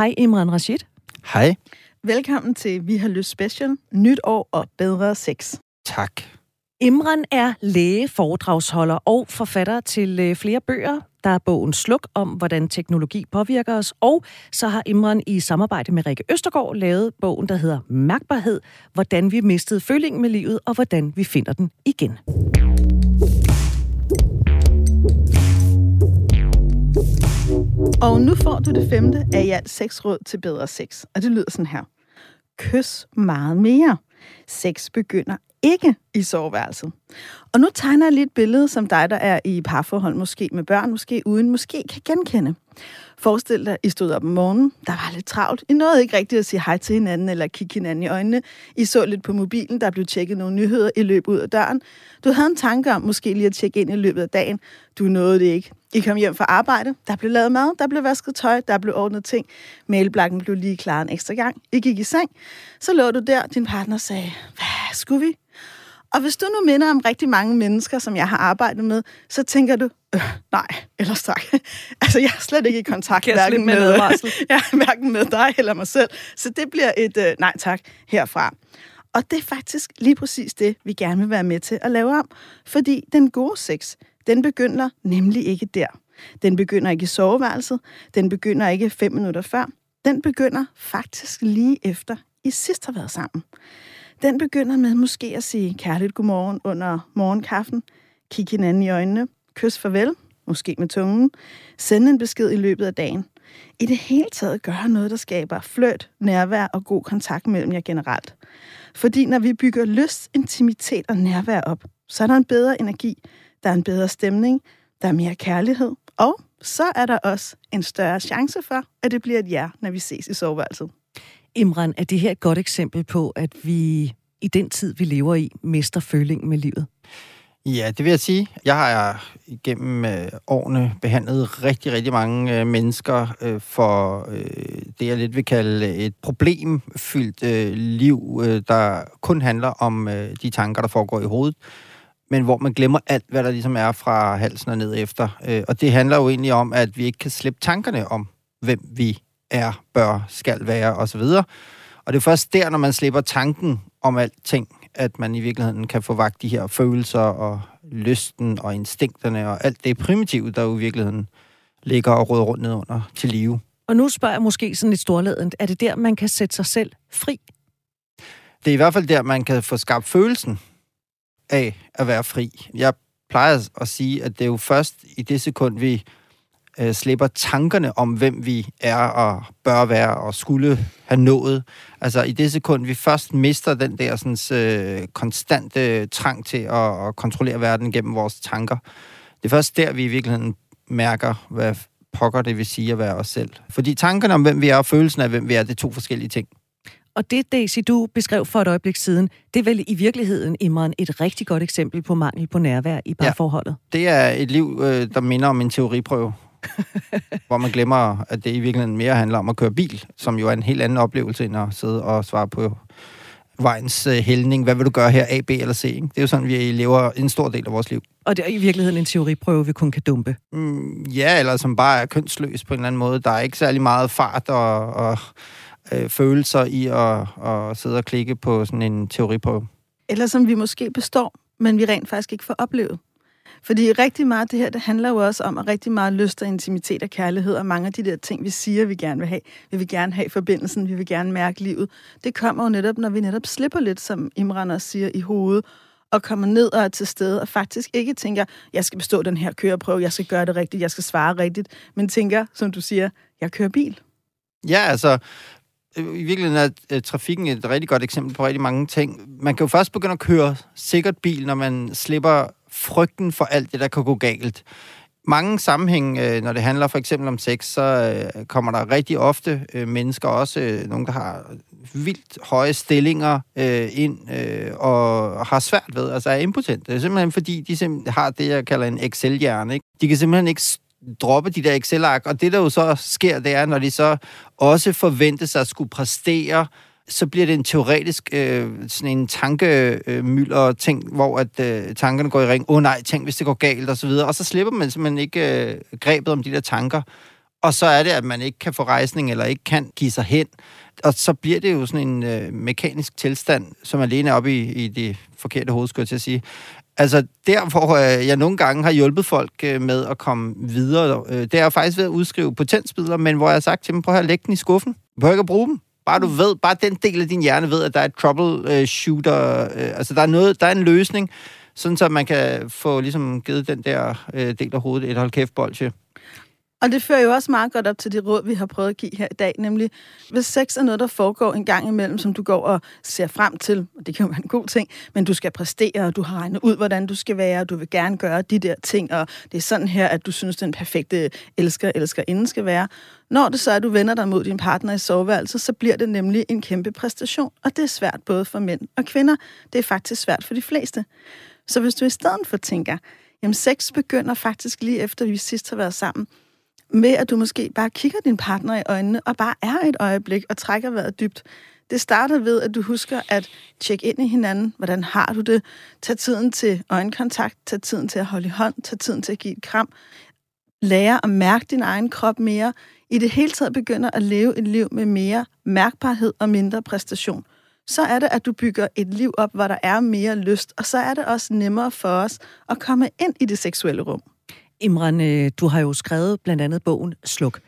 Hej Imran Rashid. Hej. Velkommen til Vi har lyst special. Nyt år og bedre sex. Tak. Imran er læge, foredragsholder og forfatter til øh, flere bøger. Der er bogen Sluk om, hvordan teknologi påvirker os. Og så har Imran i samarbejde med Rikke Østergaard lavet bogen, der hedder Mærkbarhed. Hvordan vi mistede følingen med livet, og hvordan vi finder den igen. Og nu får du det femte af i alt seks råd til bedre sex. Og det lyder sådan her. Kys meget mere. Sex begynder ikke i soveværelset. Og nu tegner jeg lige et billede, som dig, der er i parforhold, måske med børn, måske uden, måske kan genkende. Forestil dig, I stod op om morgenen, der var lidt travlt. I nåede ikke rigtigt at sige hej til hinanden eller kigge hinanden i øjnene. I så lidt på mobilen, der blev tjekket nogle nyheder i løbet ud af døren. Du havde en tanke om måske lige at tjekke ind i løbet af dagen. Du nåede det ikke. I kom hjem fra arbejde, der blev lavet mad, der blev vasket tøj, der blev ordnet ting. Mailblakken blev lige klar en ekstra gang. I gik i seng. Så lå du der, din partner sagde, hvad skulle vi? Og hvis du nu minder om rigtig mange mennesker, som jeg har arbejdet med, så tænker du, øh, nej, eller tak. altså, jeg er slet ikke i kontakt hverken med, ja, hverken med dig eller mig selv. Så det bliver et øh, nej tak herfra. Og det er faktisk lige præcis det, vi gerne vil være med til at lave om. Fordi den gode sex, den begynder nemlig ikke der. Den begynder ikke i soveværelset. Den begynder ikke fem minutter før. Den begynder faktisk lige efter, i sidst har været sammen. Den begynder med måske at sige kærligt godmorgen under morgenkaffen, kigge hinanden i øjnene, kys farvel, måske med tungen, sende en besked i løbet af dagen. I det hele taget gøre noget, der skaber fløt, nærvær og god kontakt mellem jer generelt. Fordi når vi bygger lyst, intimitet og nærvær op, så er der en bedre energi, der er en bedre stemning, der er mere kærlighed, og så er der også en større chance for, at det bliver et ja, når vi ses i soveværelset. Imran, er det her et godt eksempel på, at vi i den tid, vi lever i, mister følingen med livet? Ja, det vil jeg sige. Jeg har øh, igennem øh, årene behandlet rigtig, rigtig mange øh, mennesker øh, for øh, det, jeg lidt vil kalde øh, et problemfyldt øh, liv, øh, der kun handler om øh, de tanker, der foregår i hovedet, men hvor man glemmer alt, hvad der ligesom er fra halsen og ned efter. Øh, og det handler jo egentlig om, at vi ikke kan slippe tankerne om, hvem vi er, bør, skal være osv., og det er først der, når man slipper tanken om alting, at man i virkeligheden kan få vagt de her følelser og lysten og instinkterne og alt det primitive, der jo i virkeligheden ligger og råder rundt under til live. Og nu spørger jeg måske sådan lidt storladent, er det der, man kan sætte sig selv fri? Det er i hvert fald der, man kan få skabt følelsen af at være fri. Jeg plejer at sige, at det er jo først i det sekund, vi øh, slipper tankerne om, hvem vi er og bør være og skulle have nået. Altså i det sekund, vi først mister den der sådan, øh, konstante trang til at, at kontrollere verden gennem vores tanker, det er først der, vi i virkeligheden mærker, hvad pokker det vil sige at være os selv. Fordi tankerne om, hvem vi er, og følelsen af, hvem vi er, det er to forskellige ting. Og det, Daisy, du beskrev for et øjeblik siden, det er vel i virkeligheden, Imran, et rigtig godt eksempel på mangel på nærvær i parforholdet. Ja, det er et liv, øh, der minder om en teoriprøve. hvor man glemmer, at det i virkeligheden mere handler om at køre bil, som jo er en helt anden oplevelse, end at sidde og svare på vejens uh, hældning. Hvad vil du gøre her, A, B eller C? Ikke? Det er jo sådan, vi lever en stor del af vores liv. Og det er i virkeligheden en teoriprøve, vi kun kan dumpe? Mm, ja, eller som bare er kønsløs på en eller anden måde. Der er ikke særlig meget fart og, og øh, følelser i at, at sidde og klikke på sådan en teoriprøve. Eller som vi måske består, men vi rent faktisk ikke får oplevet. Fordi rigtig meget af det her, det handler jo også om, at rigtig meget lyst og intimitet og kærlighed, og mange af de der ting, vi siger, vi gerne vil have. Vi vil gerne have forbindelsen, vi vil gerne mærke livet. Det kommer jo netop, når vi netop slipper lidt, som Imran også siger, i hovedet, og kommer ned og er til stede, og faktisk ikke tænker, jeg skal bestå den her køreprøve, jeg skal gøre det rigtigt, jeg skal svare rigtigt, men tænker, som du siger, jeg kører bil. Ja, altså, øh, i virkeligheden er øh, trafikken et rigtig godt eksempel på rigtig mange ting. Man kan jo først begynde at køre sikkert bil, når man slipper frygten for alt det, der kan gå galt. Mange sammenhæng, øh, når det handler for eksempel om sex, så øh, kommer der rigtig ofte øh, mennesker, også øh, nogle, der har vildt høje stillinger øh, ind øh, og har svært ved, altså er impotent. Det er simpelthen fordi, de simpelthen har det, jeg kalder en Excel-hjerne. Ikke? De kan simpelthen ikke droppe de der Excel-ark, og det, der jo så sker, det er, når de så også forventer sig at skulle præstere så bliver det en teoretisk øh, sådan en tankemylder øh, ting, hvor at øh, tankerne går i ring. Åh oh, nej, tænk hvis det går galt og så videre. Og så slipper man simpelthen ikke øh, grebet om de der tanker. og så er det, at man ikke kan få rejsning, eller ikke kan give sig hen. Og så bliver det jo sådan en øh, mekanisk tilstand, som alene er oppe i, i det forkerte hoved, skulle jeg til at sige. Altså, der hvor øh, jeg nogle gange har hjulpet folk øh, med at komme videre, øh, det er jo faktisk ved at udskrive potensbidler, men hvor jeg har sagt til dem, prøv at lægge den i skuffen. Du behøver ikke at bruge dem. Bare du ved, bare den del af din hjerne ved, at der er et troubleshooter, øh, altså der er, noget, der er en løsning, sådan så man kan få ligesom givet den der øh, del af hovedet et hold kæft til. Og det fører jo også meget godt op til det råd, vi har prøvet at give her i dag, nemlig hvis sex er noget, der foregår en gang imellem, som du går og ser frem til, og det kan jo være en god ting, men du skal præstere, og du har regnet ud, hvordan du skal være, og du vil gerne gøre de der ting, og det er sådan her, at du synes, den perfekte elsker, elsker inden skal være. Når det så er, at du vender dig mod din partner i soveværelset, så bliver det nemlig en kæmpe præstation, og det er svært både for mænd og kvinder. Det er faktisk svært for de fleste. Så hvis du i stedet for tænker, jamen sex begynder faktisk lige efter vi sidst har været sammen, med at du måske bare kigger din partner i øjnene og bare er et øjeblik og trækker vejret dybt. Det starter ved, at du husker at tjekke ind i hinanden. Hvordan har du det? Tag tiden til øjenkontakt. Tag tiden til at holde i hånd. Tag tiden til at give et kram. Lære at mærke din egen krop mere. I det hele taget begynder at leve et liv med mere mærkbarhed og mindre præstation. Så er det, at du bygger et liv op, hvor der er mere lyst, og så er det også nemmere for os at komme ind i det seksuelle rum. Imran, øh, du har jo skrevet blandt andet bogen Sluk.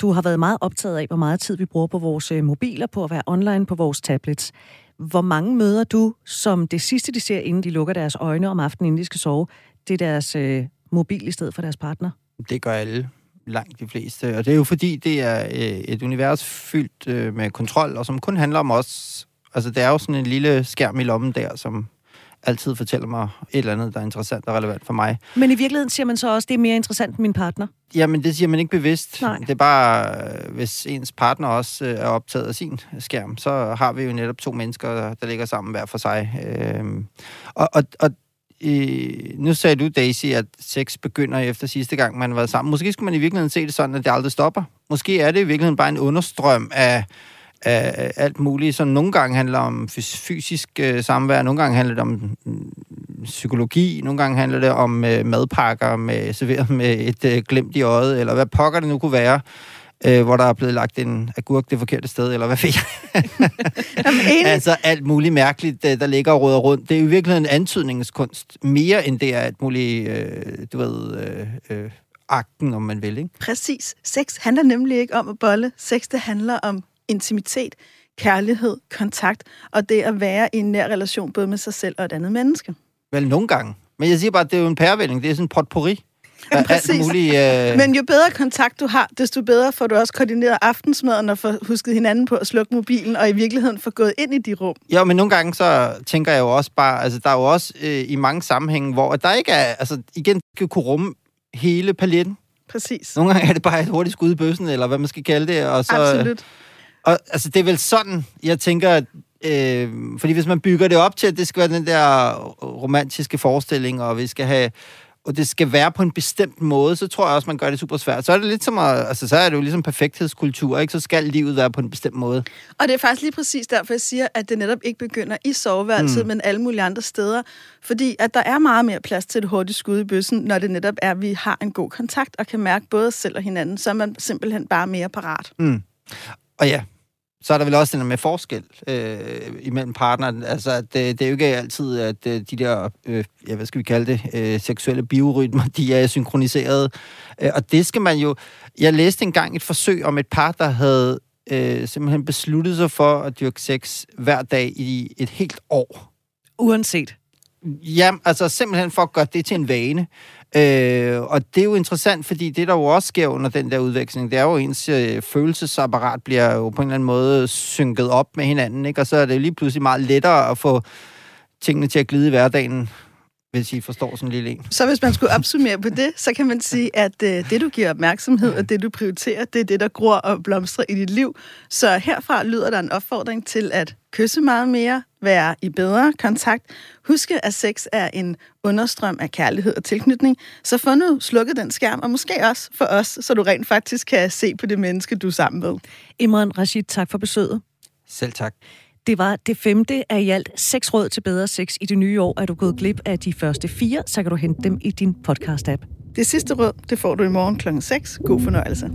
Du har været meget optaget af, hvor meget tid vi bruger på vores øh, mobiler, på at være online på vores tablets. Hvor mange møder du, som det sidste, de ser, inden de lukker deres øjne om aftenen, inden de skal sove, det er deres øh, mobil i stedet for deres partner? Det gør alle langt de fleste. Og det er jo fordi, det er øh, et univers fyldt med kontrol, og som kun handler om os. Altså, det er jo sådan en lille skærm i lommen der, som altid fortæller mig et eller andet, der er interessant og relevant for mig. Men i virkeligheden siger man så også, at det er mere interessant end min partner? Jamen, det siger man ikke bevidst. Nej. Det er bare, øh, hvis ens partner også øh, er optaget af sin skærm, så har vi jo netop to mennesker, der ligger sammen hver for sig. Øhm, og, og, og nu sagde du, Daisy, at sex begynder efter sidste gang, man har været sammen. Måske skulle man i virkeligheden se det sådan, at det aldrig stopper. Måske er det i virkeligheden bare en understrøm af af alt muligt, som nogle gange handler om fysisk øh, samvær, nogle gange handler det om mm, psykologi, nogle gange handler det om øh, madpakker med, serveret med et øh, glemt i øjet, eller hvad pokker det nu kunne være, øh, hvor der er blevet lagt en agurk det forkerte sted, eller hvad fik jeg? altså alt muligt mærkeligt, der ligger og råder rundt. Det er jo virkelig en antydningskunst, mere end det er alt muligt, øh, du ved... Øh, øh, akten, om man vil, ikke? Præcis. Sex handler nemlig ikke om at bolle. Sex, det handler om intimitet, kærlighed, kontakt, og det at være i en nær relation både med sig selv og et andet menneske. Vel, nogle gange. Men jeg siger bare, at det er jo en pærevælling. Det er sådan en potpourri. Ja, præcis. Mulige, øh... Men jo bedre kontakt du har, desto bedre får du også koordineret aftensmaden og får husket hinanden på at slukke mobilen, og i virkeligheden får gået ind i de rum. Ja, men nogle gange så tænker jeg jo også bare, altså der er jo også øh, i mange sammenhænge, hvor der ikke er, altså igen, skal kunne rumme hele paletten. Præcis. Nogle gange er det bare et hurtigt skud i bøssen, eller hvad man skal kalde det, og så... Absolut. Og altså, det er vel sådan, jeg tænker, øh, fordi hvis man bygger det op til, at det skal være den der romantiske forestilling, og vi skal have og det skal være på en bestemt måde, så tror jeg også, man gør det super svært. Så er det lidt som at, altså, så er det jo ligesom perfekthedskultur, ikke? Så skal livet være på en bestemt måde. Og det er faktisk lige præcis derfor, jeg siger, at det netop ikke begynder i soveværelset, mm. men alle mulige andre steder. Fordi at der er meget mere plads til et hurtigt skud i bøssen, når det netop er, at vi har en god kontakt og kan mærke både os selv og hinanden, så er man simpelthen bare mere parat. Mm. Og ja, så er der vel også den med forskel øh, imellem partnerne. Altså, at det, det er jo ikke altid, at øh, de der, øh, ja, hvad skal vi kalde det, øh, seksuelle biorytmer, de er synkroniseret. Øh, og det skal man jo... Jeg læste engang et forsøg om et par, der havde øh, simpelthen besluttet sig for at dyrke sex hver dag i et helt år. Uanset? Ja, altså simpelthen for at gøre det til en vane. Øh, og det er jo interessant, fordi det, der jo også sker under den der udveksling, det er jo, ens øh, følelsesapparat bliver jo på en eller anden måde synket op med hinanden, ikke? og så er det lige pludselig meget lettere at få tingene til at glide i hverdagen, hvis I forstår sådan en lille en. Så hvis man skulle opsummere på det, så kan man sige, at øh, det, du giver opmærksomhed, og det, du prioriterer, det er det, der gror og blomstrer i dit liv. Så herfra lyder der en opfordring til at kysse meget mere, være i bedre kontakt. Huske, at sex er en understrøm af kærlighed og tilknytning. Så få nu slukket den skærm, og måske også for os, så du rent faktisk kan se på det menneske, du er sammen med. Imran Rashid, tak for besøget. Selv tak. Det var det femte af i alt seks råd til bedre sex i det nye år. Er du gået glip af de første fire, så kan du hente dem i din podcast-app. Det sidste råd, det får du i morgen kl. 6. God fornøjelse.